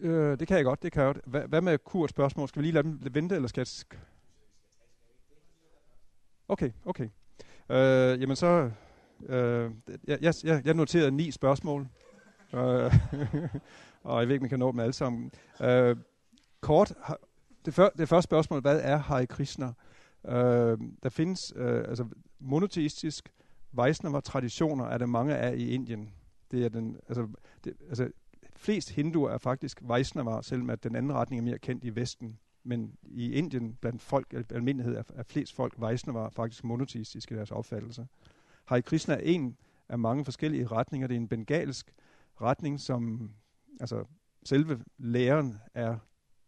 Øh, det kan jeg godt, det kan jeg godt. Hva, hvad med Kurt spørgsmål? Skal vi lige lade dem vente, eller skal jeg... Okay, okay. Øh, jamen så... Øh, jeg, jeg, jeg noterede ni spørgsmål. øh, og jeg ved ikke, man kan nå dem alle sammen. Øh, kort, det, før, det første spørgsmål, hvad er Hare Krishna? Øh, der findes øh, altså monoteistisk Vaisnava-traditioner, er der mange af i Indien. Det er den, altså, det, altså flest hinduer er faktisk Vaisnava, selvom at den anden retning er mere kendt i Vesten. Men i Indien, blandt folk, almindelighed, er, er flest folk Vaisnava faktisk monoteistiske i deres opfattelse. Hare Krishna er en af mange forskellige retninger. Det er en bengalsk retning, som altså selve læren er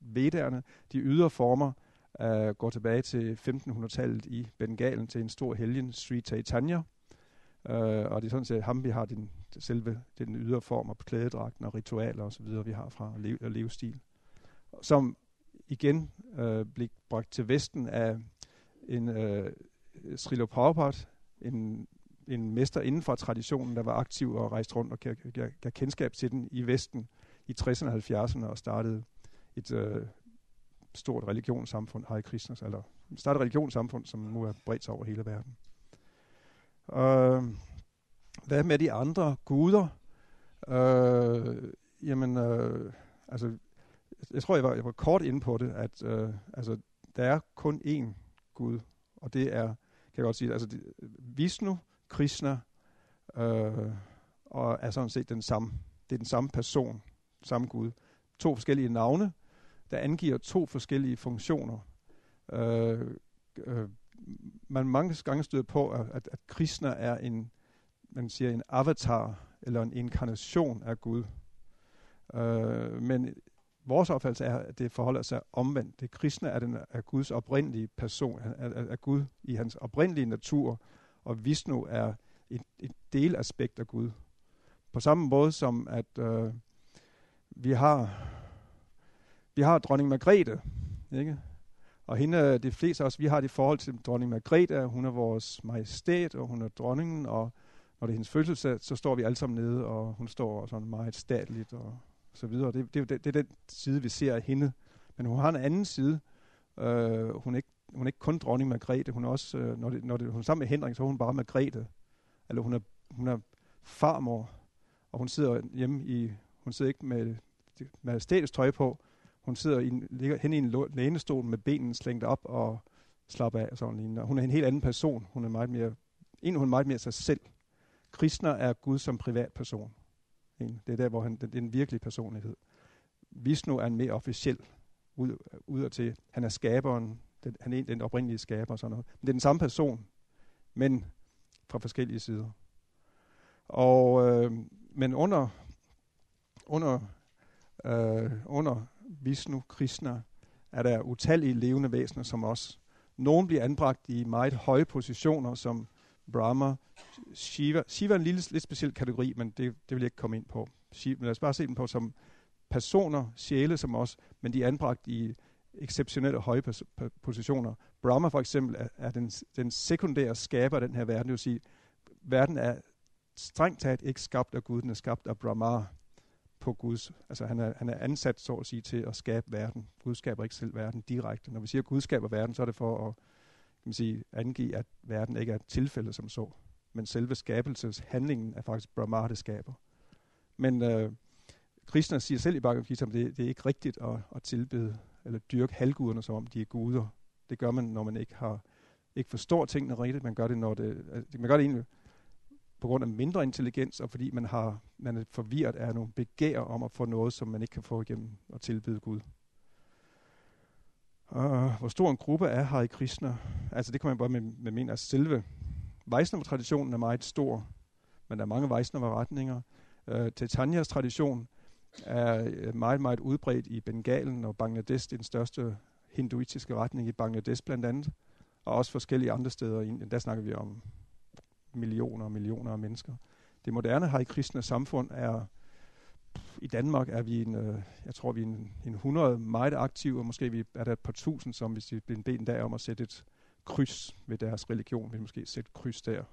vedderne. De ydre former uh, går tilbage til 1500-tallet i Bengalen til en stor helgen, Sri Chaitanya. Øh, og det er sådan set ham, vi har den, selve den ydre form og klædedragten og ritualer osv., vi har fra lev, øh, levestil. Som igen øh, blev bragt til Vesten af en øh, uh, Srila Prabhupada, en, en mester inden for traditionen, der var aktiv og rejste rundt og gav, gav, gav kendskab til den i Vesten i 60'erne og 70'erne og startede et øh, stort religionssamfund, Hare Krishnas, eller startede et religionssamfund, som nu er bredt sig over hele verden. Øh, hvad med de andre guder? Øh, jamen, øh, altså, jeg tror, jeg var, jeg var kort inde på det, at øh, altså, der er kun én Gud, og det er, kan jeg godt sige, altså Vishnu, Krishna, øh, og er sådan set den samme. Det er den samme person, samme Gud. To forskellige navne, der angiver to forskellige funktioner. Øh, øh, man mange gange støder på, at, at Krishna er en, man siger, en avatar, eller en inkarnation af Gud. Øh, men vores opfattelse er, at det forholder sig omvendt. Det Krishna er, den, er Guds oprindelige person, er, er, er Gud i hans oprindelige natur, og Vishnu er et, et delaspekt af Gud. På samme måde som at øh, vi har vi har dronning Margrethe, ikke? Og hende, øh, de fleste af os, vi har det forhold til dronning Margrethe, hun er vores majestæt, og hun er dronningen, og når det er hendes fødselsdag, så står vi alle sammen nede, og hun står sådan meget statligt, og så videre. Det, det, det, det er den side, vi ser af hende. Men hun har en anden side. Øh, hun, er ikke, hun er ikke kun dronning Margrethe, hun er også, øh, når, det, når det, hun er sammen med Henrik, så er hun bare Margrethe. Eller hun er, hun er farmor, og hun sidder hjemme i, hun sidder ikke med, med statets tøj på, hun sidder i en, ligger hen i en lænestol med benene slængt op og slapper af og sådan lignende. Hun er en helt anden person. Hun er meget mere, en hun er meget mere sig selv. Krishna er Gud som privatperson. Det er der, hvor han, det er en virkelig personlighed. Vishnu er en mere officiel ud, ud til. Han er skaberen, den, han er den oprindelige skaber og sådan noget. Men det er den samme person, men fra forskellige sider. Og, øh, men under, under, øh, under Vishnu, Krishna, er der utallige levende væsener som os. Nogle bliver anbragt i meget høje positioner, som Brahma, Shiva. Shiva er en lille, lidt speciel kategori, men det, det vil jeg ikke komme ind på. Shiva, men lad os bare se dem på som personer, sjæle som os, men de er anbragt i exceptionelle høje positioner. Brahma for eksempel er, er den, den sekundære skaber af den her verden. Det vil sige, verden er strengt taget ikke skabt af Gud, den er skabt af Brahma på Guds, altså han er, han er ansat, så at sige, til at skabe verden. Gud skaber ikke selv verden direkte. Når vi siger, at Gud skaber verden, så er det for at kan man sige, angive, at verden ikke er et tilfælde som så. Men selve skabelseshandlingen er faktisk Brahma, det skaber. Men øh, Krishna siger selv i Bhagavad Gita, at det, det er ikke rigtigt at, at tilbede eller dyrke halvguderne, som om de er guder. Det gør man, når man ikke har ikke forstår tingene rigtigt. Man gør det, når det, altså, man gør det egentlig på grund af mindre intelligens, og fordi man, har, man er forvirret af nogle begær om at få noget, som man ikke kan få igennem at tilbyde Gud. Og hvor stor en gruppe er Hare Krishna? Altså det kan man bare med, med mene, at altså selve Vaisnava-traditionen er meget stor, men der er mange Vaisnava-retninger. Uh, øh, Chaitanyas tradition er øh, meget, meget udbredt i Bengalen og Bangladesh, det er den største hinduistiske retning i Bangladesh blandt andet, og også forskellige andre steder i Indien. Der snakker vi om millioner og millioner af mennesker. Det moderne Hare Krishna samfund er, i Danmark er vi en, øh, jeg tror vi er en, en 100 meget aktive, og måske vi er der et par tusind, som hvis de bliver bedt en dag om at sætte et kryds ved deres religion, vil måske sætte et kryds der,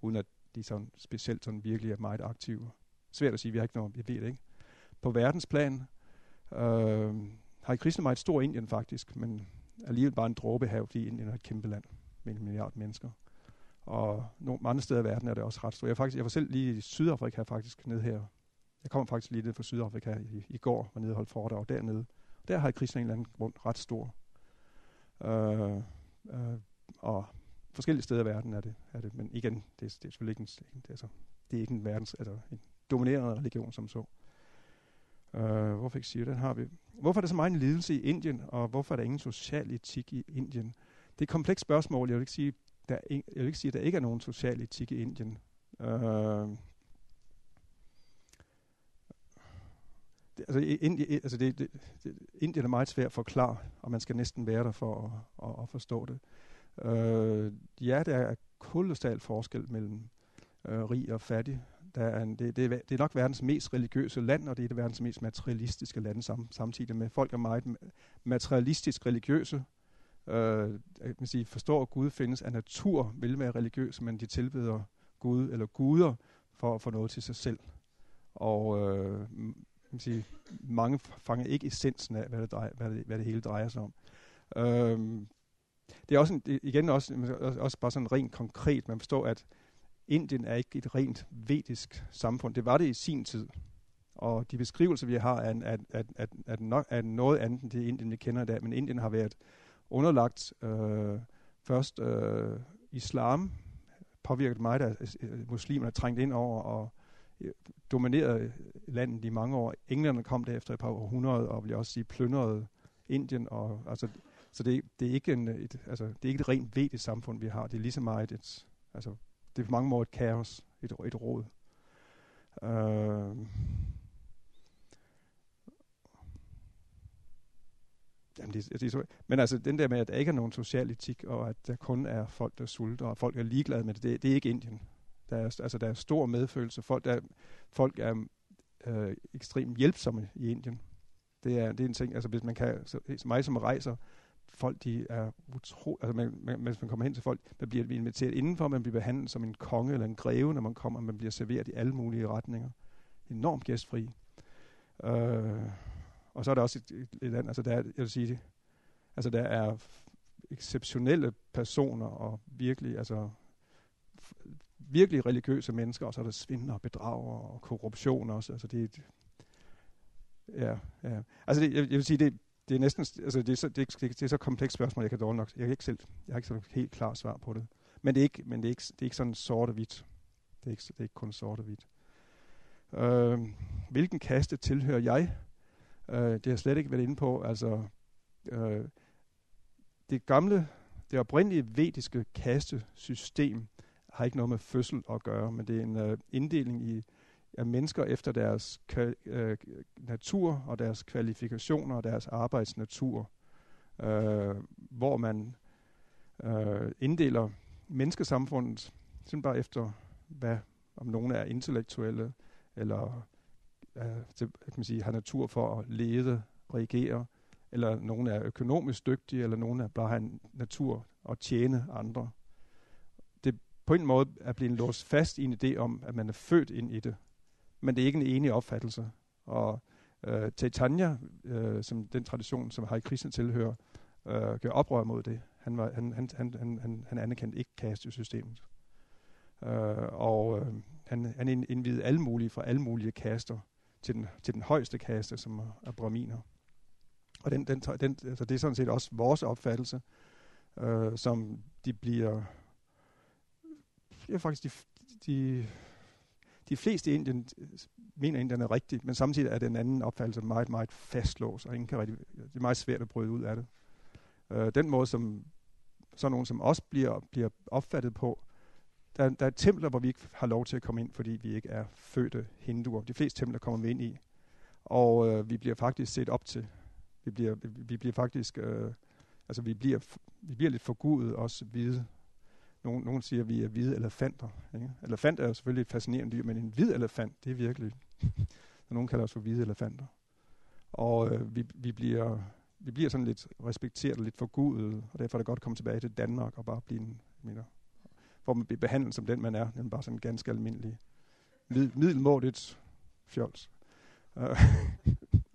uden at de sådan specielt sådan virkelig er meget aktive. Svært at sige, vi har ikke noget, vi ved det ikke. På verdensplan Øh, har i kristne meget stor Indien faktisk, men alligevel bare en dråbe her, fordi Indien er et kæmpe land med en milliard mennesker. Og nogle andre steder i verden er det også ret stort. Jeg, faktisk, jeg var selv lige i Sydafrika faktisk nede her. Jeg kom faktisk lige ned fra Sydafrika i, i går, og nede og holdt foredrag dernede. Der har kristne en eller anden grund ret stor. Øh, øh, og forskellige steder i verden er det, er det men igen, det, det er selvfølgelig ikke en, det er, altså, det er ikke en verdens, altså en dominerende religion som så. Øh, hvorfor ikke sige den har vi. Hvorfor er der så meget en lidelse i Indien, og hvorfor er der ingen social etik i Indien? Det er et komplekst spørgsmål. Jeg vil ikke sige, der, jeg vil ikke sige, at der ikke er nogen social etik i Indien. Uh, det, altså, Indien, altså det, det, det, Indien er meget svært at forklare, og man skal næsten være der for at, at, at forstå det. Uh, ja, der er kolossal forskel mellem uh, rig og fattig. Der er en, det, det, er, det er nok verdens mest religiøse land, og det er det verdens mest materialistiske land sam, samtidig med. Folk er meget materialistisk religiøse øh, man kan sige, forstår, at Gud findes af natur, vil være religiøse, men de tilbeder Gud eller guder for at få noget til sig selv. Og øh, kan sige, mange fanger ikke essensen af, hvad det, drejer, hvad det, hvad det hele drejer sig om. Øh, det er også en, det, igen også, også bare sådan rent konkret. Man forstår, at Indien er ikke et rent vedisk samfund. Det var det i sin tid. Og de beskrivelser, vi har, er, er, er, er, er, nok, er noget andet end det Indien, vi kender i dag. Men Indien har været underlagt øh, først øh, islam, påvirket meget af muslimerne, trængt ind over og øh, dominerede landet i mange år. Englænderne kom derefter et par århundreder og vil jeg også sige plyndrede Indien. Og, altså, så det, det, er ikke en, et, altså, det er ikke et rent vedisk samfund, vi har. Det er lige så meget et, altså, det er på mange måder et kaos, et, et råd. Øh, Jamen, det, det det, så, men altså den der med, at der ikke er nogen social etik, og at der kun er folk, der sulter, og folk er ligeglade med det, det, det er ikke Indien. Der er, altså, der er stor medfølelse. Folk, der, folk er øh, ekstremt hjælpsomme i Indien. Det er, det er en ting, altså hvis man kan, så, så mig som rejser, folk de er utro, altså man, man, hvis man kommer hen til folk, man bliver inviteret indenfor, man bliver behandlet som en konge eller en greve, når man kommer, man bliver serveret i alle mulige retninger. Enormt gæstfri. Øh, og så er der også et, et, land, altså der er, jeg vil sige, altså der er exceptionelle personer og virkelig, altså virkelig religiøse mennesker, og så er der svindler og bedrager og korruption også. Altså det er et, ja, ja. Altså det, jeg, jeg vil sige, det, det er næsten, altså det er så, det er, det er så komplekst spørgsmål, jeg kan dårligt nok, jeg kan ikke selv, jeg har ikke sådan helt klart svar på det. Men det er ikke, men det er ikke, det er ikke sådan sort og hvidt. Det er ikke, det er ikke kun sort og hvidt. Øh, hvilken kaste tilhører jeg? Øh, det har jeg slet ikke været inde på. Altså, øh, det gamle, det oprindelige vediske kastesystem har ikke noget med fødsel at gøre, men det er en øh, inddeling i af mennesker efter deres øh, natur og deres kvalifikationer og deres arbejdsnatur, øh, hvor man øh, inddeler menneskesamfundet simpelthen bare efter, hvad, om nogen er intellektuelle, eller Øh, til, kan man sige, har natur for at lede, regere, eller nogen er økonomisk dygtige, eller nogen er bare har en natur at tjene andre. Det på en måde er blevet låst fast i en idé om, at man er født ind i det men det er ikke en enig opfattelse. Og øh, Chaitanya, øh, som den tradition, som har i kristen tilhører, øh, gør oprør mod det. Han, var, han, han, han, han, han anerkendte ikke kastesystemet. Øh, og øh, han, han indvidede alle mulige fra alle mulige kaster til den, til den højeste kaste, som er, er braminer. Og den, den, den, altså det er sådan set også vores opfattelse, øh, som de bliver... Ja, faktisk de, de de fleste i Indien mener, at den er rigtig, men samtidig er den anden opfattelse meget, meget fastlåst, og ingen kan rigtig, det er meget svært at bryde ud af det. Øh, den måde, som sådan nogen som os bliver, bliver opfattet på, der, der er templer, hvor vi ikke har lov til at komme ind, fordi vi ikke er fødte hinduer. De fleste templer kommer vi ind i, og øh, vi bliver faktisk set op til. Vi bliver, vi, vi bliver faktisk, øh, altså vi bliver, vi bliver lidt forgudet, også hvide nogen, nogen siger, at vi er hvide elefanter. Ikke? Elefant er jo selvfølgelig et fascinerende dyr, men en hvid elefant, det er virkelig... nogen kalder os for hvide elefanter. Og øh, vi, vi, bliver, vi bliver sådan lidt respekteret og lidt forgudet, og derfor er det godt at komme tilbage til Danmark og bare blive en, mener, hvor man bliver behandlet som den, man er, nemlig bare sådan en ganske almindelig mid, middelmådigt fjols. Uh,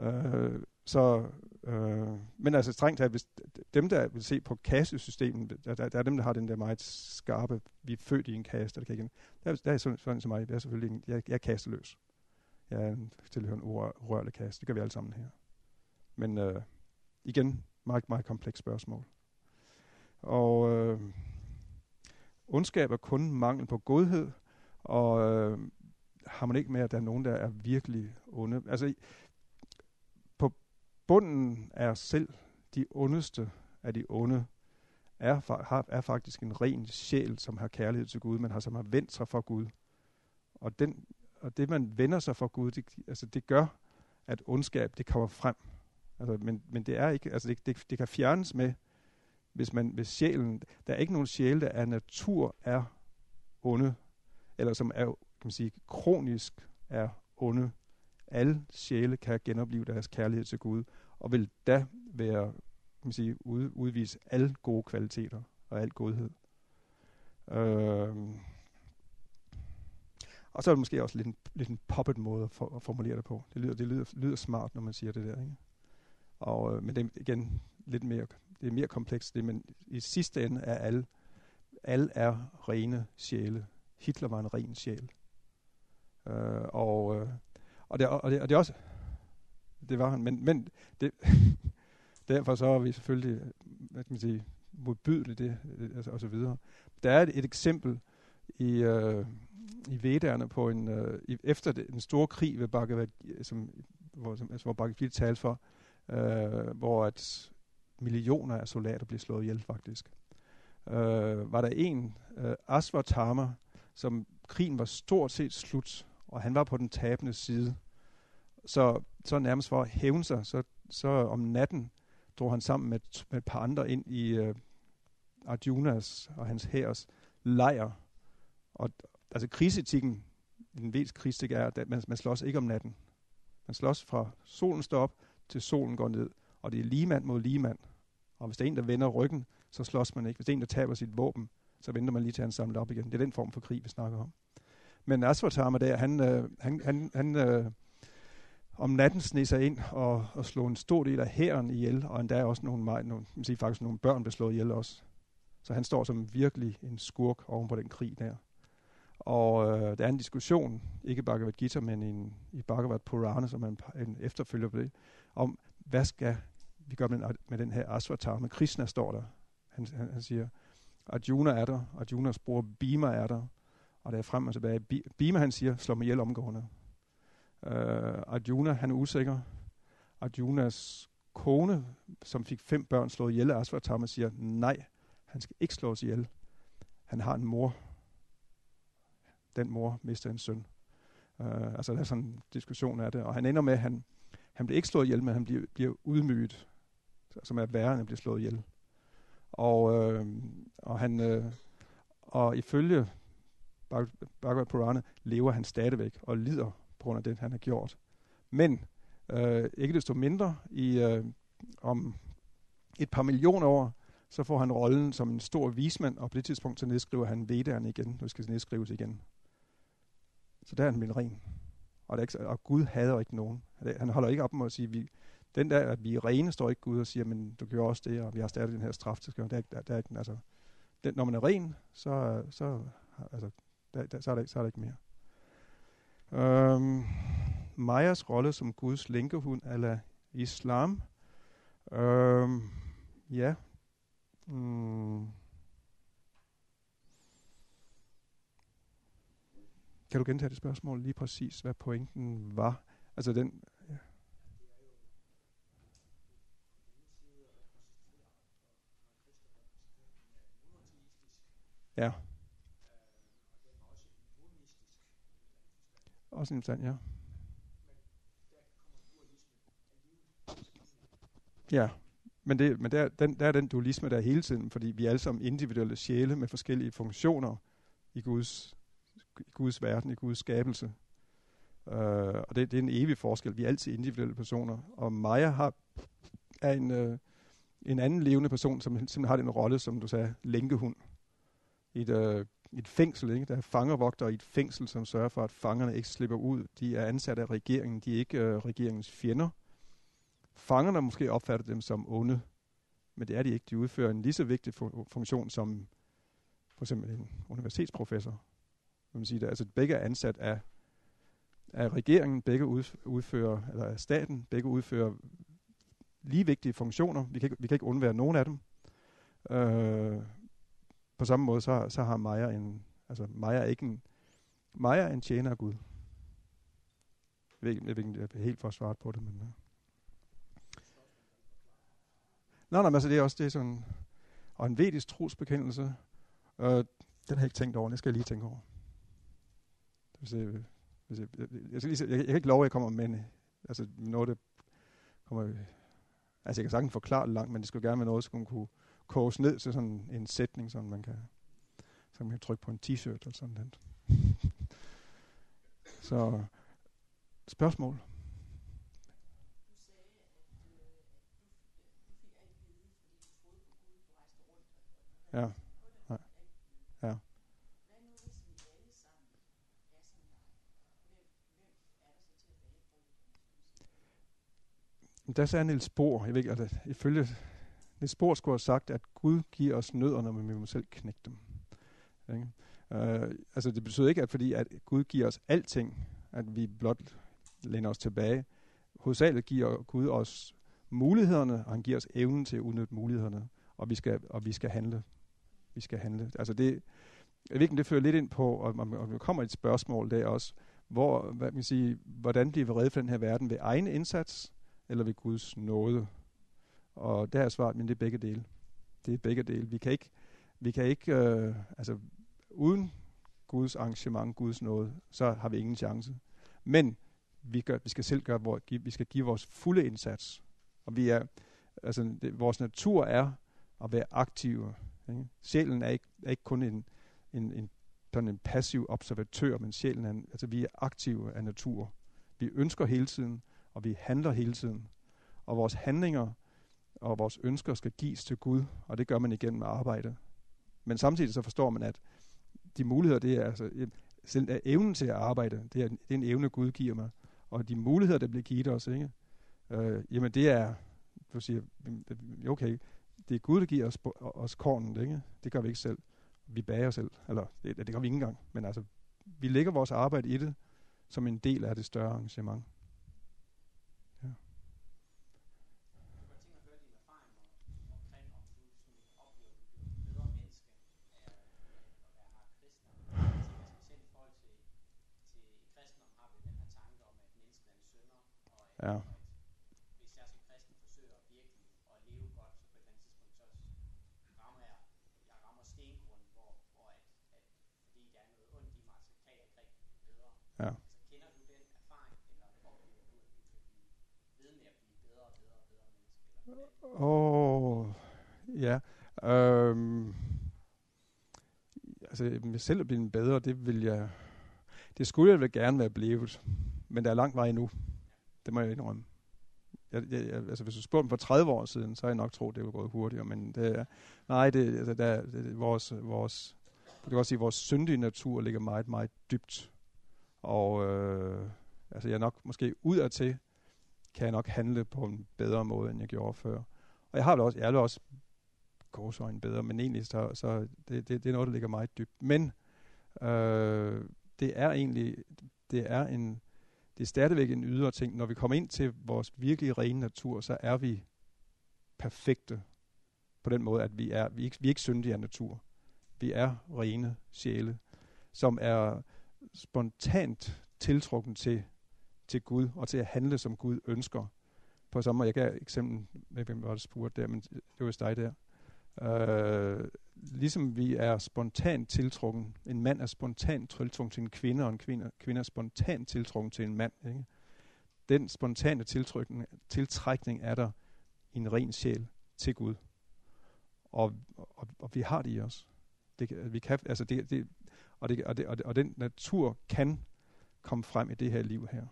Øh, så, øh, men altså strengt taget, hvis dem, der vil se på kassesystemet, der, der, der er dem, der har den der meget skarpe, vi er født i en kaste, der, kan ikke, der, der er sådan, sådan som mig, jeg er selvfølgelig en, jeg, jeg er kasteløs. Jeg er en tilhørende urørlig kaste, det gør vi alle sammen her. Men øh, igen, meget, meget kompleks spørgsmål. Og øh, ondskab er kun mangel på godhed, og øh, har man ikke med, at der er nogen, der er virkelig onde. Altså, på bunden er selv, de ondeste af de onde, er, har, er faktisk en ren sjæl, som har kærlighed til Gud, men har, som har vendt sig for Gud. Og, den, og det, man vender sig for Gud, det, altså det gør, at ondskab, det kommer frem. Altså, men, men det er ikke, altså det, det, det kan fjernes med, hvis man, hvis sjælen, der er ikke nogen sjæl, der af natur er onde, eller som er, kan man sige, kronisk er onde. Alle sjæle kan genopleve deres kærlighed til Gud, og vil da være, kan man sige, ud, udvise alle gode kvaliteter og al godhed. Øh, og så er det måske også lidt en, lidt en poppet måde at, for, at formulere det på. Det lyder, det lyder, lyder smart, når man siger det der. Ikke? Og, øh, men det er igen lidt mere, det er mere komplekst. Det, men i sidste ende er alle, alle er rene sjæle. Hitler var en ren sjæl. Øh, og, øh, og, det, og, det, og det også, det var han, men, men det, derfor så er vi selvfølgelig, hvad kan man sige, modbydelige det, altså, og så videre. Der er et, et eksempel i, øh, i Vedderne på en, øh, i, efter den store krig ved Bakke, som, hvor, som, altså, hvor Bakke talte for, øh, hvor at millioner af soldater blev slået ihjel faktisk. Øh, var der en, øh, Asvatama, som krigen var stort set slut, og han var på den tabende side. Så, så nærmest for at hævne sig, så, så om natten drog han sammen med, med et par andre ind i øh, Arjunas og hans hærs lejr. Og altså krigsetikken, den vediske krigstik er, at man, man slås ikke om natten. Man slås fra solen står op til solen går ned. Og det er lige mand mod lige mand. Og hvis der er en, der vender ryggen, så slås man ikke. Hvis der er en, der taber sit våben, så venter man lige til, at han samler op igen. Det er den form for krig, vi snakker om. Men Asvatama der, han, øh, han, han, han øh, om natten sned sig ind og, og slog en stor del af hæren ihjel, og endda også nogle, nogle, man siger faktisk nogle børn blev slået ihjel også. Så han står som virkelig en skurk oven på den krig der. Og øh, der er en diskussion, ikke Bhagavad Gita, men en, i Bhagavad Purana, som er en, en efterfølger på det, om hvad skal vi gør med, med den her Asvatama. Krishna står der. Han, han, han siger, Arjuna er der, Arjunas bror Bima er der, og der er frem og tilbage. Bima han siger, slå mig ihjel omgående. Uh, Arjuna, han er usikker. Arjunas kone, som fik fem børn slået ihjel af Asvatama, siger, nej, han skal ikke slås ihjel. Han har en mor. Den mor mister en søn. Uh, altså der er sådan en diskussion af det. Og han ender med, at han, han bliver ikke slået ihjel, men han bliver, bliver udmyget, som er værre end at blive slået ihjel. Og, øh, og han, øh, og ifølge Bhagavad Purana lever han stadigvæk og lider på grund af det, han har gjort. Men øh, ikke desto mindre, i øh, om et par millioner år, så får han rollen som en stor vismand, og på det tidspunkt så nedskriver han Vedderne igen, nu skal nedskrives igen. Så der er han min ren. Og, der ikke, og Gud hader ikke nogen. Han holder ikke op med at sige, vi, den der, at vi er rene, står ikke Gud og siger, men du gjorde også det, og vi har stadig den her straf til Der, der, der der, altså, den, når man er ren, så, så, altså, der, der, så, er der, så er der ikke mere. Øhm, Majas rolle som Guds lænkehund eller islam. Øhm, ja. Mm. Kan du gentage det spørgsmål lige præcis, hvad pointen var? Altså den... Ja. Ja. Også interessant, ja. Ja, men, det, men der, den, der er den dualisme der hele tiden, fordi vi er alle sammen individuelle sjæle med forskellige funktioner i Guds i Guds verden, i Guds skabelse. Uh, og det, det er en evig forskel. Vi er altid individuelle personer. Og Maja har, er en, uh, en anden levende person, som simpelthen har den rolle, som du sagde, lænkehund. I et, øh, et fængsel, ikke? Der er fangervogter i et fængsel, som sørger for, at fangerne ikke slipper ud. De er ansat af regeringen. De er ikke øh, regeringens fjender. fangerne måske opfatter dem som onde, men det er de ikke. De udfører en lige så vigtig fu- funktion som for eksempel en universitetsprofessor. Man sige det. Altså begge er ansat af, af regeringen, begge udfører, eller af staten, begge udfører lige vigtige funktioner. Vi kan ikke, vi kan ikke undvære nogen af dem. Øh, på samme måde, så, så har Maja en, altså Maja er ikke en, Maja er en tjener af Gud. Jeg ved ikke, jeg ved ikke, jeg helt for svaret på det, men... Ja. Nå, nej, men altså det er også det er sådan, og en vedisk trosbekendelse, øh, den har jeg ikke tænkt over, det skal jeg lige tænke over. Hvis jeg, hvis jeg, jeg, jeg, lige jeg, jeg kan ikke love, at jeg kommer med en, altså noget, det kommer, altså jeg kan sagtens forklare det langt, men det skulle gerne være noget, som kunne koges ned til sådan en sætning, så man kan, så man kan trykke på en t-shirt eller sådan noget. så spørgsmål? Ja. Ja. ja. Der er en lille spor. Jeg ved ikke, altså, ifølge det Bohr skulle have sagt, at Gud giver os nødderne, men vi må selv knække dem. Ikke? Uh, altså det betyder ikke, at fordi at Gud giver os alting, at vi blot læner os tilbage. Hovedsageligt giver Gud os mulighederne, og han giver os evnen til at udnytte mulighederne, og vi skal, og vi skal handle. Vi skal handle. Altså det, jeg ved ikke, det fører lidt ind på, og, og der kommer et spørgsmål der også, hvor, hvad man sige, hvordan bliver vi reddet for den her verden? Ved egen indsats, eller ved Guds nåde? Og der er svaret, men det er begge dele. Det er begge dele. Vi kan ikke, vi kan ikke øh, altså uden Guds arrangement, Guds nåde, så har vi ingen chance. Men vi, gør, vi skal selv gøre, hvor, vi skal give vores fulde indsats. Og vi er, altså det, vores natur er at være aktive. Ikke? Sjælen er ikke, er ikke kun en, en, en, sådan en passiv observatør, men sjælen er, altså vi er aktive af natur. Vi ønsker hele tiden, og vi handler hele tiden. Og vores handlinger og vores ønsker skal gives til Gud, og det gør man igennem arbejde. Men samtidig så forstår man, at de muligheder, det er altså, selv evnen til at arbejde, det er, det er en evne, Gud giver mig. Og de muligheder, der bliver givet os, ikke? Øh, jamen det er, du siger, okay, det er Gud, der giver os, os kornet, ikke? Det gør vi ikke selv. Vi bager os selv, eller det, det gør vi ikke engang. Men altså, vi lægger vores arbejde i det, som en del af det større arrangement. Ja. Hvis jeg som kristen forsøger virkelig at leve godt, så på et eller andet tidspunkt, så rammer jeg, jeg rammer stengrund, hvor, hvor at, at, fordi der er noget ondt i mig, så kan jeg ikke rigtig bedre. Ja. Altså, kender du den erfaring, eller oplever du, at du kan blive ved med at blive bedre og bedre og bedre menneske? Åh, oh, ja. Øhm, altså, selv at blive bedre, det vil jeg... Det skulle jeg vel gerne være blevet, men der er langt vej endnu. Det må jeg indrømme. Jeg, jeg, jeg, altså hvis du spurgte mig for 30 år siden, så har jeg nok troet, det var gået hurtigere, men det er, nej, det, altså, der, det, vores, vores, det kan også sige, vores syndige natur ligger meget, meget dybt. Og øh, altså jeg nok måske ud til, kan jeg nok handle på en bedre måde, end jeg gjorde før. Og jeg har det også, jeg er også gåsøjne bedre, men egentlig så, så det, det, det er noget, der ligger meget dybt. Men øh, det er egentlig, det er en, det er stadigvæk en ydre ting. Når vi kommer ind til vores virkelige rene natur, så er vi perfekte på den måde, at vi er, vi er, ikke, vi er ikke syndige af natur. Vi er rene sjæle, som er spontant tiltrukken til, til Gud, og til at handle, som Gud ønsker. På samme måde, jeg gav eksempel hvem var det spurgt der, men det var dig der. Øh, ligesom vi er spontant tiltrukken, en mand er spontant tiltrukken til en kvinde, og en kvinde, kvinde er spontant tiltrukken til en mand. Ikke? Den spontane tiltrækning, er der i en ren sjæl til Gud. Og, og, og vi har det i os. Det, vi kan, altså det, det, og, det, og, det, og, det, og den natur kan komme frem i det her liv her.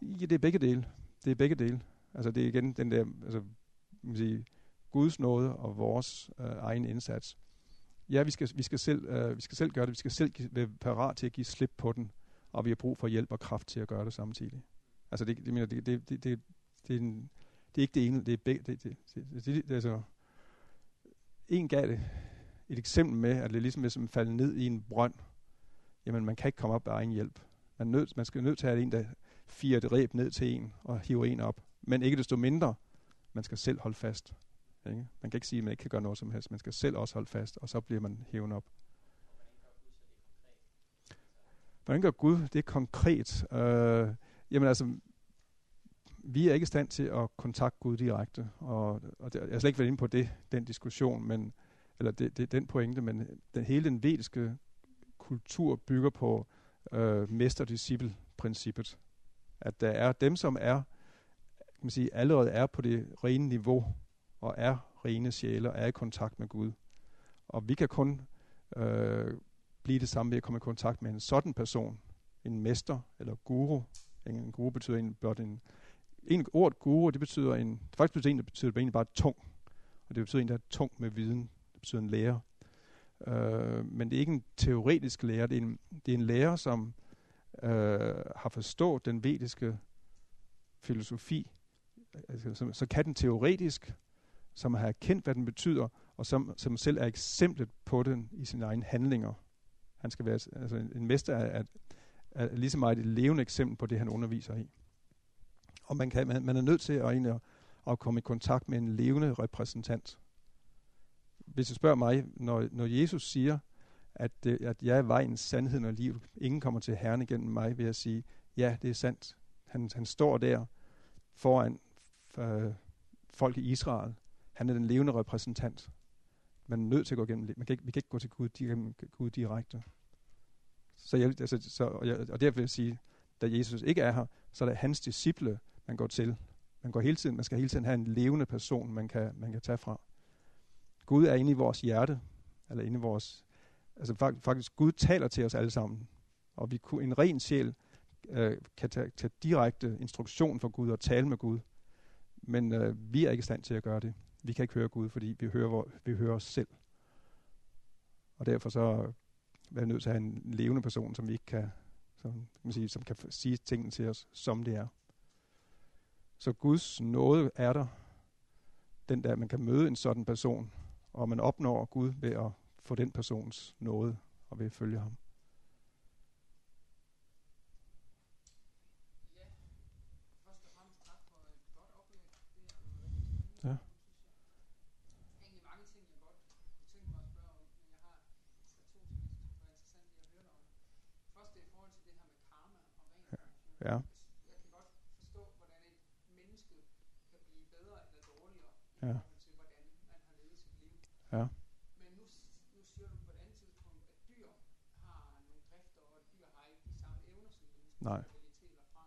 Ja, det er begge dele. Det er begge dele. Altså det er igen den der, altså, man sige, Guds nåde og vores øh, egen indsats. Ja, vi skal, vi, skal selv, øh, vi skal selv gøre det. Vi skal selv være parat til at give slip på den, og vi har brug for hjælp og kraft til at gøre det samtidig. Altså det, det, det, det, det, det, det, er en, det er ikke det ene, det er begge. Det, det, det, det, det, det, altså, en gav det et eksempel med, at det ligesom er ligesom hvis man falder ned i en brønd. Jamen, man kan ikke komme op af egen hjælp. Man, nød, man skal nødt til at have en, der firer et reb ned til en og hiver en op. Men ikke desto mindre, man skal selv holde fast. Ikke? Man kan ikke sige, at man ikke kan gøre noget som helst. Man skal selv også holde fast, og så bliver man hævet op. Hvordan gør Gud det konkret? Øh, jamen altså, vi er ikke i stand til at kontakte Gud direkte, og, og det, jeg har slet ikke været inde på det, den diskussion, men, eller det, det, den pointe, men den hele den vediske kultur bygger på øh, mester-disciple-princippet. At der er dem, som er, kan man sige, allerede er på det rene niveau, og er rene sjæle, og er i kontakt med Gud. Og vi kan kun øh, blive det samme ved at komme i kontakt med en sådan person, en mester eller guru. En guru betyder en, blot en, en ord guru, det betyder en, faktisk betyder en, det betyder egentlig bare tung. Og det betyder en, der er tung med viden. Det betyder en lærer. Øh, men det er ikke en teoretisk lærer, det er en, det er en lærer, som øh, har forstået den vediske filosofi, altså, så, så kan den teoretisk, som har erkendt, hvad den betyder, og som, som selv er eksemplet på den i sine egne handlinger. Han skal være, altså en, en mester af, er, er lige så meget et levende eksempel på det, han underviser i. Og man, kan, man, man er nødt til at, at, at komme i kontakt med en levende repræsentant. Hvis du spørger mig, når, når Jesus siger, at, øh, at jeg er vejen, sandheden og liv, ingen kommer til Herren igennem mig, vil jeg sige, ja, det er sandt. Han, han står der foran øh, folk i Israel. Han er den levende repræsentant. Man er nødt til at gå igennem. Man kan ikke, vi kan ikke gå til Gud, igennem Gud direkte. Så, jeg, altså, så og, jeg, og derfor vil jeg sige, da Jesus ikke er her, så er det hans disciple, man går til. Man, går hele tiden, man skal hele tiden have en levende person, man kan, man kan tage fra. Gud er inde i vores hjerte, eller inde i vores... Altså faktisk, Gud taler til os alle sammen. Og vi, en ren sjæl øh, kan tage, tage direkte instruktion fra Gud og tale med Gud. Men øh, vi er ikke i stand til at gøre det. Vi kan ikke høre Gud, fordi vi hører, hvor, vi hører os selv. Og derfor så er vi nødt til at have en levende person, som vi ikke kan, som, kan man sige, som kan sige tingene til os, som det er. Så Guds nåde er der, den der, man kan møde en sådan person, og man opnår Gud ved at få den persons nåde og ved at følge ham. Ja. Jeg kan godt forstå, hvordan et menneske kan blive bedre eller Ja. Jeg kan godt forstå, hvordan et menneske kan blive bedre eller dårligere ja. til, hvordan man har levet sit liv. Ja. Men nu, nu siger du på et andet tidspunkt, at dyr har nogle drifter, og dyr har ikke de samme evner som mennesker. Nej. Fra.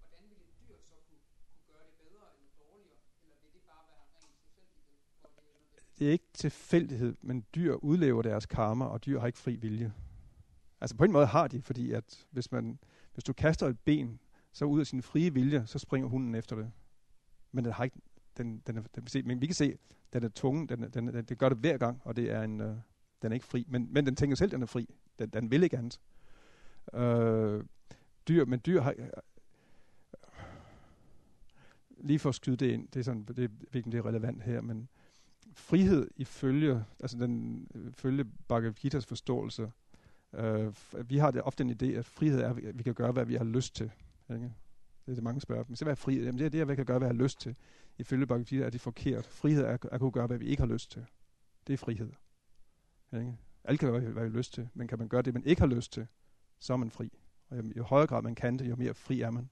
Hvordan vil et dyr så kunne, kunne gøre det bedre eller dårligere, eller vil det bare være ren tilfældighed? Er det er ikke tilfældighed, men dyr udlever deres karma, og dyr har ikke fri vilje. Altså på en måde har de, fordi at hvis man hvis du kaster et ben, så ud af sin frie vilje, så springer hunden efter det. Men den har ikke, den, den er, den, men vi kan se, den er tunge, den, den, den, det gør det hver gang, og det er en, øh, den er ikke fri. Men, men den tænker selv, den er fri. Den, den vil ikke andet. Øh, dyr, men dyr har, lige for at skyde det ind, det er sådan, det, det er relevant her, men frihed ifølge, altså den følge Bhagavad Gita's forståelse, Øh, vi har det ofte en idé, at frihed er, at vi kan gøre, hvad vi har lyst til. Ikke? Det er det mange spørger. Men så hvad er frihed? Jamen det er det, at vi kan gøre, hvad jeg har lyst til. Ifølge Bhagavad Gita er det forkert. Frihed er at kunne gøre, hvad vi ikke har lyst til. Det er frihed. Ikke? Alle kan gøre, hvad vi har lyst til. Men kan man gøre det, man ikke har lyst til, så er man fri. Og jo, jo højere grad man kan det, jo mere fri er man.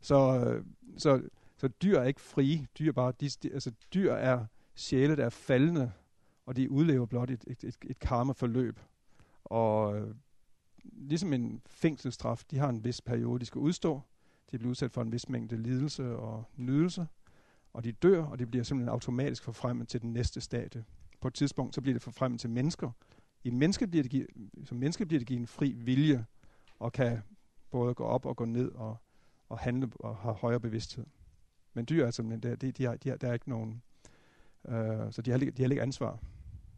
Så, øh, så, så dyr er ikke frie. Dyr, bare, de, de, altså, dyr er sjæle, der er faldende, og de udlever blot et, et, et, et karma-forløb. Og øh, ligesom en fængselsstraf, de har en vis periode, de skal udstå. De bliver udsat for en vis mængde lidelse og nydelse, og de dør, og de bliver simpelthen automatisk forfremmet til den næste stadie. På et tidspunkt, så bliver det forfremmet til mennesker. I menneske bliver det givet, som menneske bliver det givet en fri vilje, og kan både gå op og gå ned og, og handle og have højere bevidsthed. Men dyr er simpelthen, der, de, de har, de har, der er ikke nogen, øh, så de har, de har ikke ansvar.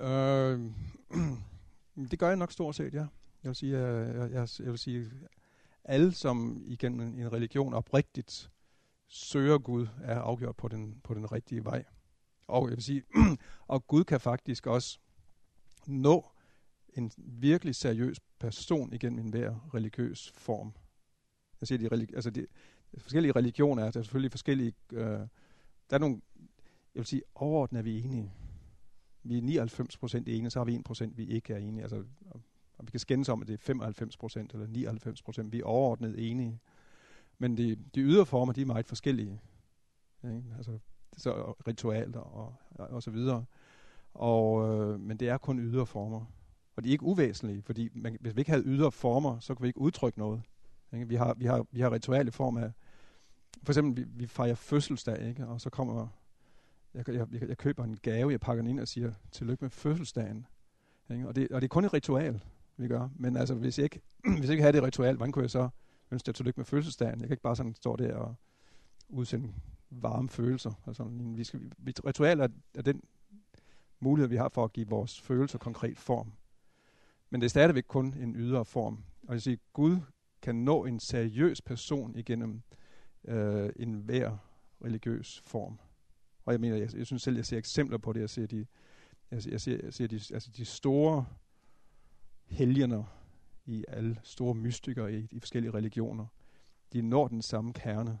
Øh, det gør jeg nok stort set, ja. Jeg vil sige, jeg, jeg, jeg, jeg vil sige, alle som igennem en religion oprigtigt søger Gud, er afgjort på den, på den rigtige vej. Og jeg vil sige, og Gud kan faktisk også nå en virkelig seriøs person igennem enhver religiøs form. Jeg siger, de, religi- altså de, forskellige religioner er der selvfølgelig forskellige... Øh, der er nogle... Jeg vil sige, overordnet er vi enige. Vi er 99 procent enige, så har vi 1 procent, vi ikke er enige. Altså, og vi kan skændes om, at det er 95 procent eller 99 procent. Vi er overordnet enige. Men de, de ydre former, de er meget forskellige. Ikke? Altså, så ritualer og, og så videre. Og, øh, men det er kun ydre former. Og de er ikke uvæsentlige, fordi man, hvis vi ikke havde ydre former, så kunne vi ikke udtrykke noget. Ikke? Vi, har, vi, har, vi har ritual i form af, for eksempel, vi, vi fejrer fødselsdag, ikke? og så kommer, jeg, jeg, jeg, jeg køber en gave, jeg pakker den ind og siger, tillykke med fødselsdagen. Ikke? Og, det, og det er kun et ritual, vi gør. Men altså, hvis jeg ikke, hvis jeg ikke havde det ritual, hvordan kunne jeg så ønske dig tillykke med fødselsdagen? Jeg kan ikke bare sådan stå der og udsende varme følelser. Altså, vi skal, vi, ritualer er, er den mulighed, vi har for at give vores følelser konkret form. Men det er stadigvæk kun en ydre form. Og jeg siger, Gud kan nå en seriøs person igennem øh, en hver religiøs form. Og jeg mener, jeg, jeg synes selv, jeg ser eksempler på det. Jeg ser de, jeg, jeg ser, jeg ser de, altså de store helgener i alle store mystikere i de forskellige religioner. De når den samme kerne.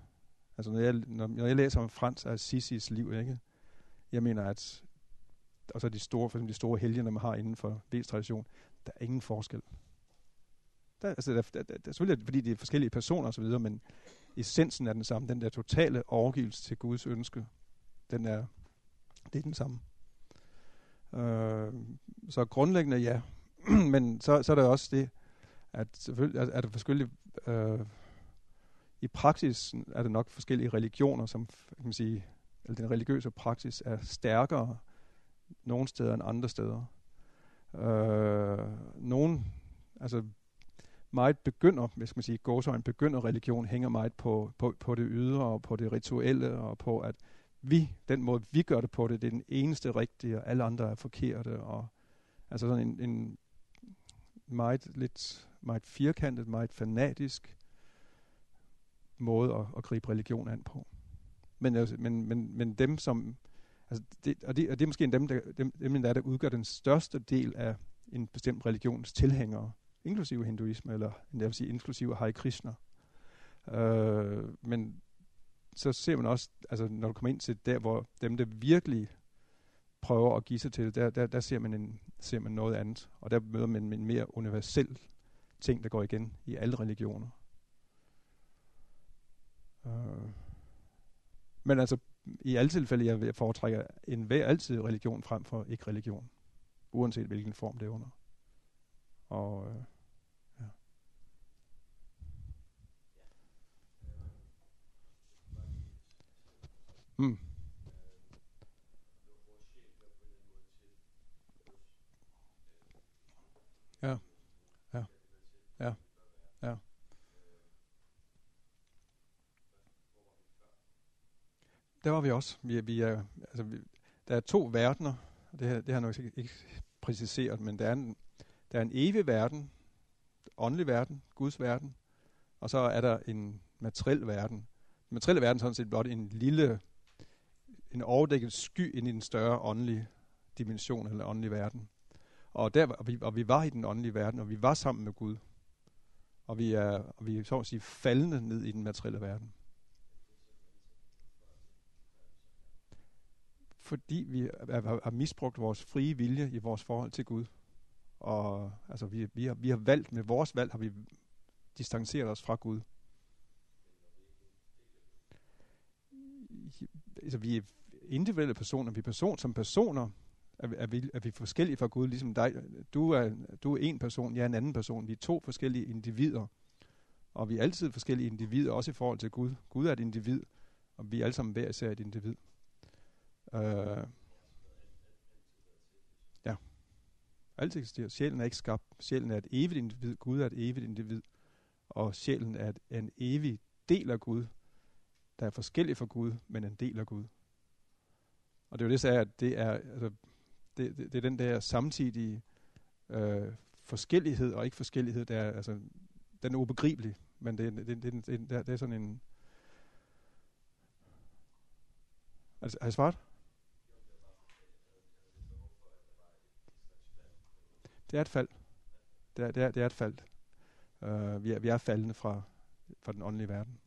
Altså når jeg, når, når jeg læser om Frans af Assisi's liv, ikke? jeg mener, at og så de store, for eksempel de store helgener, man har inden for tradition, der er ingen forskel. Der, altså, der, der, der, der, selvfølgelig fordi det er forskellige personer osv., men essensen er den samme. Den der totale overgivelse til Guds ønske, den er, det er den samme. Øh, så grundlæggende ja, men så, så er der også det, at selvfølgelig er, er der forskellige, øh, i praksis er der nok forskellige religioner, som kan man sige, eller den religiøse praksis er stærkere nogle steder end andre steder. Øh, nogen, altså meget begynder, hvis man siger, en begynder religion hænger meget på, på, på det ydre og på det rituelle og på, at vi, den måde vi gør det på det, det er den eneste rigtige, og alle andre er forkerte. Og, altså sådan en, en meget, lidt, meget firkantet, meget fanatisk måde at, at gribe religion an på. Men, altså, men, men, men dem, som... Altså det, og, det, og det er måske dem, der, dem, dem der, der udgør den største del af en bestemt religions tilhængere, inklusive hinduisme, eller jeg vil sige inklusive Hare Krishna. Øh, men så ser man også, altså når du kommer ind til der, hvor dem, der virkelig prøver at give sig til det, der, der, der ser, man en, ser man noget andet. Og der møder man en mere universel ting, der går igen i alle religioner. Uh, men altså, i alle tilfælde, jeg, jeg foretrækker en hver altid religion frem for ikke religion. Uanset hvilken form det er under. Og uh, Mm. Ja. Ja. Ja. Ja. Der var vi også. Vi, vi er, altså vi, der er to verdener. Det, her, det har jeg nok ikke, ikke præciseret, men der er, en, der er en evig verden, åndelig verden, Guds verden, og så er der en materiel verden. Den materielle verden er sådan set blot en lille, en overdækket sky ind i den større åndelige dimension eller åndelige verden. Og, der, og, vi, og vi var i den åndelige verden, og vi var sammen med Gud. Og vi er, og vi er så at sige faldende ned i den materielle verden. Fordi vi har misbrugt vores frie vilje i vores forhold til Gud. Og altså, vi, vi, har, vi har valgt, med vores valg har vi distanceret os fra Gud. Altså, vi er individuelle personer. Vi er person som personer er, er, vi, er vi forskellige fra Gud, ligesom dig. Du er, du er en person, jeg er en anden person. Vi er to forskellige individer. Og vi er altid forskellige individer, også i forhold til Gud. Gud er et individ, og vi er alle sammen hver især et individ. Uh, ja. Alt eksisterer. Sjælen er ikke skabt. Sjælen er et evigt individ. Gud er et evigt individ. Og sjælen er, et, er en evig del af Gud, der er forskellig fra Gud, men en del af Gud. Og det er jo det, jeg at det er, altså, det, det, det er den der samtidige øh, forskellighed og ikke forskellighed, der er, altså, den er ubegribelig, men det, det, det, det, det, det er sådan en... Altså, har jeg svaret? Det er et fald. Det er, det er, det er et fald. Uh, vi, er, vi er faldende fra, fra den åndelige verden.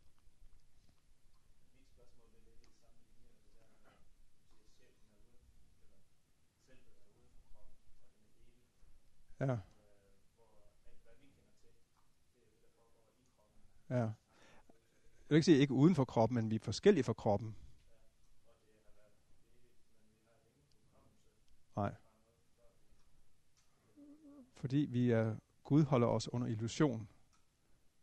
Ja. Ja. Jeg vil ikke sige ikke uden for kroppen, men vi er forskellige fra kroppen. Nej. Fordi vi er, Gud holder os under illusion.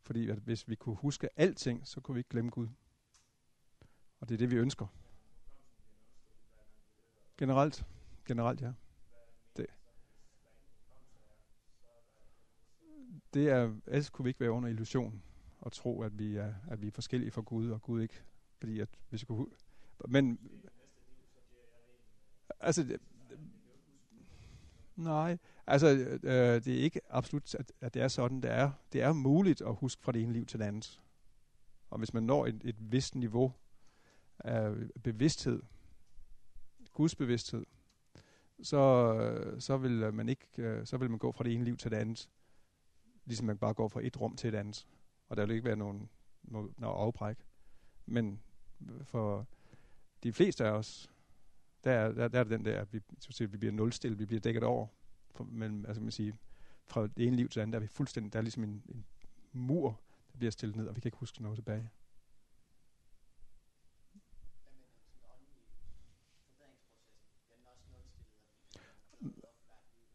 Fordi at hvis vi kunne huske alting, så kunne vi ikke glemme Gud. Og det er det, vi ønsker. Generelt. Generelt, ja. Det er, ellers kunne vi ikke være under illusion og tro, at vi er, at vi er forskellige fra Gud, og Gud ikke. Fordi at hvis vi kunne... Men... Altså, Nej, altså øh, det er ikke absolut, at, at det er sådan, det er. Det er muligt at huske fra det ene liv til det andet. Og hvis man når et, et vist niveau af bevidsthed, Guds bevidsthed, så, så vil man ikke, øh, så vil man gå fra det ene liv til det andet, ligesom man bare går fra et rum til et andet. Og der vil ikke være nogen, nogen, nogen afbræk. Men for de fleste af os, der der, der er den der, at vi, så vi bliver nulstillet, vi bliver dækket over. For, men, altså man sige, fra det ene liv til det andet, der er vi fuldstændig, der er ligesom en, en mur, der bliver stillet ned, og vi kan ikke huske noget tilbage.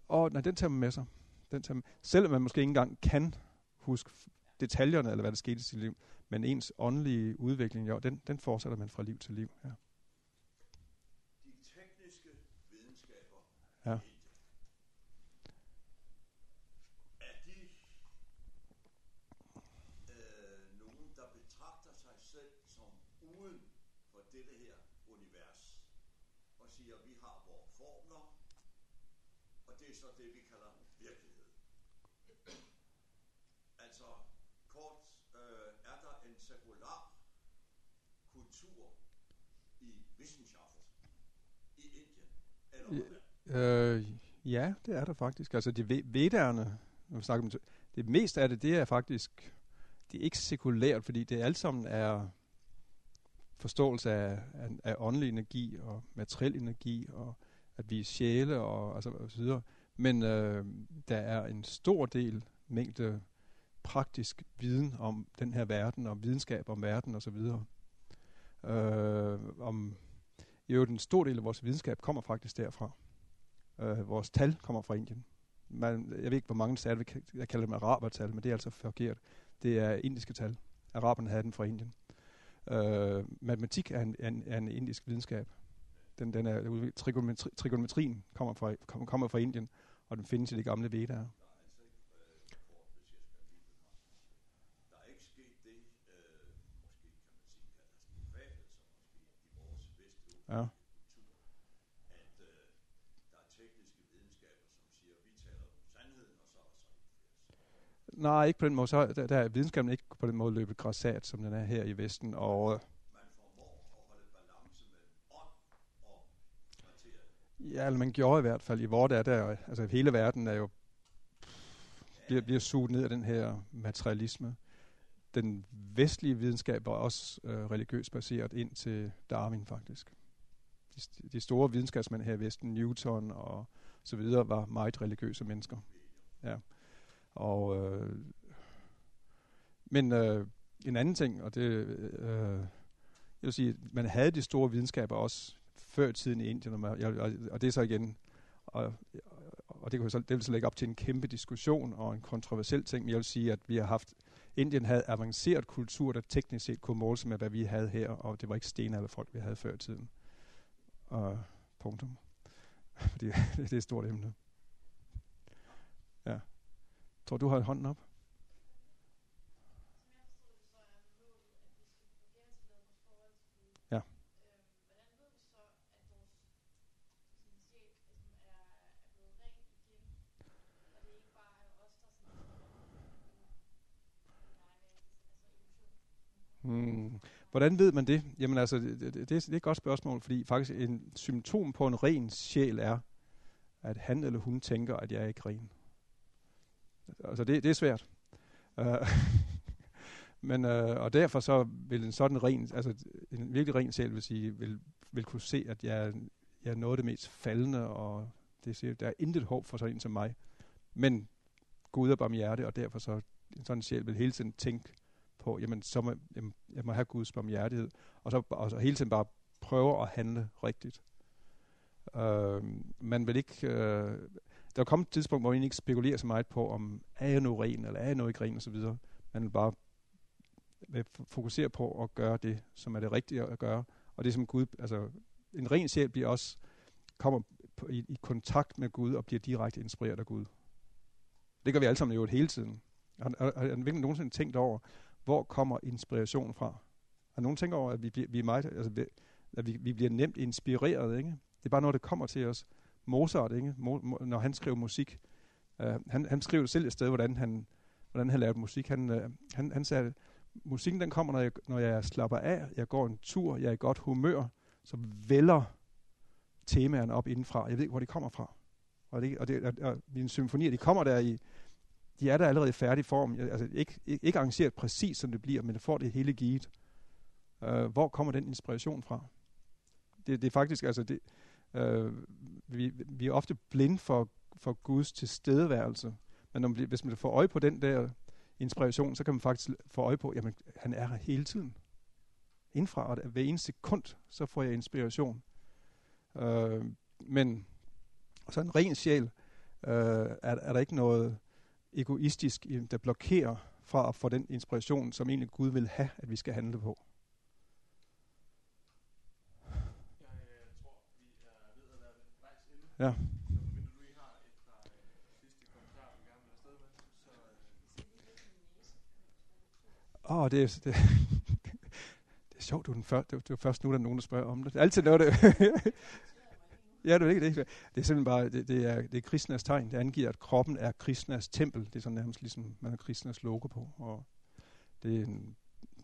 Og nej, den tager man med sig. Den tager man, selvom man måske ikke engang kan huske detaljerne, eller hvad der skete i sit liv, men ens åndelige udvikling, jo, den, den fortsætter man fra liv til liv. Ja. Ja. Er de øh, nogen, der betragter sig selv som uden for dette her univers, og siger, vi har vores formler, og det er så det, vi kalder virkelighed. Altså, kort, øh, er der en sekular kultur i Wissenschaft i Indien, eller hvordan? Øh, ja, det er der faktisk. Altså de vedderne, når vi snakker om det meste af det, det er faktisk, det er ikke sekulært, fordi det alt sammen er forståelse af, af, af åndelig energi og materiel energi og at vi er sjæle og, altså, og så videre. Men øh, der er en stor del mængde praktisk viden om den her verden og videnskab om verden og så videre. Øh, om, jo, den stor del af vores videnskab kommer faktisk derfra. Øh, vores tal kommer fra Indien. Man, jeg ved ikke, hvor mange tal, jeg kalder dem arabertal, men det er altså forkert. Det er indiske tal. Araberne havde den fra Indien. Øh, matematik er en, er, en, er en indisk videnskab. Den, den er, trigonometri, trigonometrien kommer fra, kommer fra Indien, og den findes i de gamle vedaer. Ja. Nej, ikke på den måde. Så, der, der er videnskaben ikke på den måde løbet græsat, som den er her i Vesten. Og, man formår at holde balance med ånd og Ja, eller man gjorde i hvert fald. I vort der, der altså hele verden er jo bliver, bliver suget ned af den her materialisme. Den vestlige videnskab var også øh, religiøst baseret ind til Darwin faktisk. De, de store videnskabsmænd her i Vesten, Newton og så videre, var meget religiøse mennesker. Ja. Og, øh, men øh, en anden ting, og det, øh, øh jeg vil sige, man havde de store videnskaber også før tiden i Indien, og, man, og, og det er så igen, og, og det, kan så, det vil så lægge op til en kæmpe diskussion og en kontroversiel ting, men jeg vil sige, at vi har haft, Indien havde avanceret kultur, der teknisk set kunne måle sig med, hvad vi havde her, og det var ikke stenalderfolk, vi havde før i tiden. Og punktum. Fordi det er et stort emne. Ja. Tror du har hånden op? Hvordan ved man det? Jamen altså, det, det, det, er et godt spørgsmål, fordi faktisk en symptom på en ren sjæl er, at han eller hun tænker, at jeg er ikke ren. Altså det, det er svært. Uh, men, uh, og derfor så vil en sådan ren, altså en virkelig ren sjæl vil sige, vil, vil kunne se, at jeg, jeg er noget af det mest faldende, og det siger, der er intet håb for sådan en som mig. Men Gud er barmhjerte, og derfor så en sådan sjæl vil hele tiden tænke på, jamen så må, jamen, jeg må have Guds barmhjertighed, og så, og så hele tiden bare prøve at handle rigtigt. Uh, man vil ikke, uh, der er kommet et tidspunkt, hvor man ikke spekulerer så meget på, om er jeg nu ren, eller er jeg nu ikke ren, osv. Man vil bare vil fokusere på at gøre det, som er det rigtige at gøre, og det som Gud, altså en ren sjæl bliver også, kommer på, i, i kontakt med Gud og bliver direkte inspireret af Gud. Det gør vi alle sammen jo hele tiden. Har, har, har virkelig nogensinde tænkt over, hvor kommer inspiration fra? Og nogen tænker over, at vi, vi er meget, altså, at vi, vi bliver nemt inspireret, ikke? Det er bare noget, der kommer til os. Mozart, ikke? Mo, mo, når han skrev musik, øh, han, han skrev selv et sted, hvordan han, hvordan han lavede musik. Han, øh, han, han sagde, musikken den kommer, når jeg, når jeg slapper af, jeg går en tur, jeg er i godt humør, så vælger temaerne op indenfra. Jeg ved ikke, hvor de kommer fra. Og, det, og, det, og, og mine symfonier, de kommer der i, de er der allerede i færdig form. Altså ikke, ikke, ikke arrangeret præcis, som det bliver, men det får det hele givet. Uh, hvor kommer den inspiration fra? Det, det er faktisk, altså det, uh, vi, vi er ofte blinde for, for Guds tilstedeværelse. Men når man, hvis man får øje på den der inspiration, så kan man faktisk få øje på, jamen han er her hele tiden. Indfra, og hver eneste sekund, så får jeg inspiration. Uh, men så en ren sjæl, uh, er, er der ikke noget egoistisk, der blokerer fra at få den inspiration, som egentlig Gud vil have, at vi skal handle på. Ja. Åh, oh, det er, det, det er sjovt, du er, den første, det er først nu, der er nogen, der spørger om det. Det er altid noget, det. ja, det er ikke det. Det er simpelthen bare, det, det er, det er Krishnas tegn. Det angiver, at kroppen er Krishnas tempel. Det er sådan nærmest ligesom, man har Krishnas logo på. Og det er en,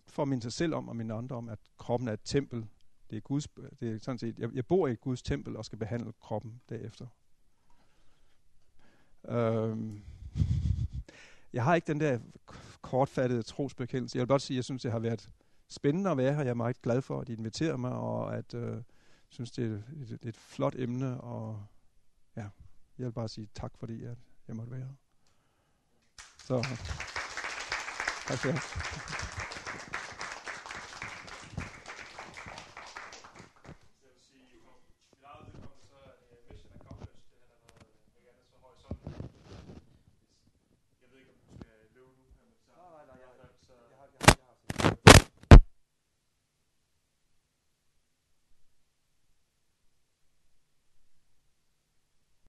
for at minde sig selv om, og minde andre om, at kroppen er et tempel. Det er Guds, det er sådan set, jeg, jeg bor i et Guds tempel og skal behandle kroppen derefter. Øhm, jeg har ikke den der kortfattede trosbekendelse. Jeg vil godt sige, at jeg synes, det har været spændende at være her. Jeg er meget glad for, at I inviterer mig, og at øh, synes, det er et, et, et flot emne. Og ja, jeg vil bare sige tak, fordi at jeg måtte være her. Så tak for jer.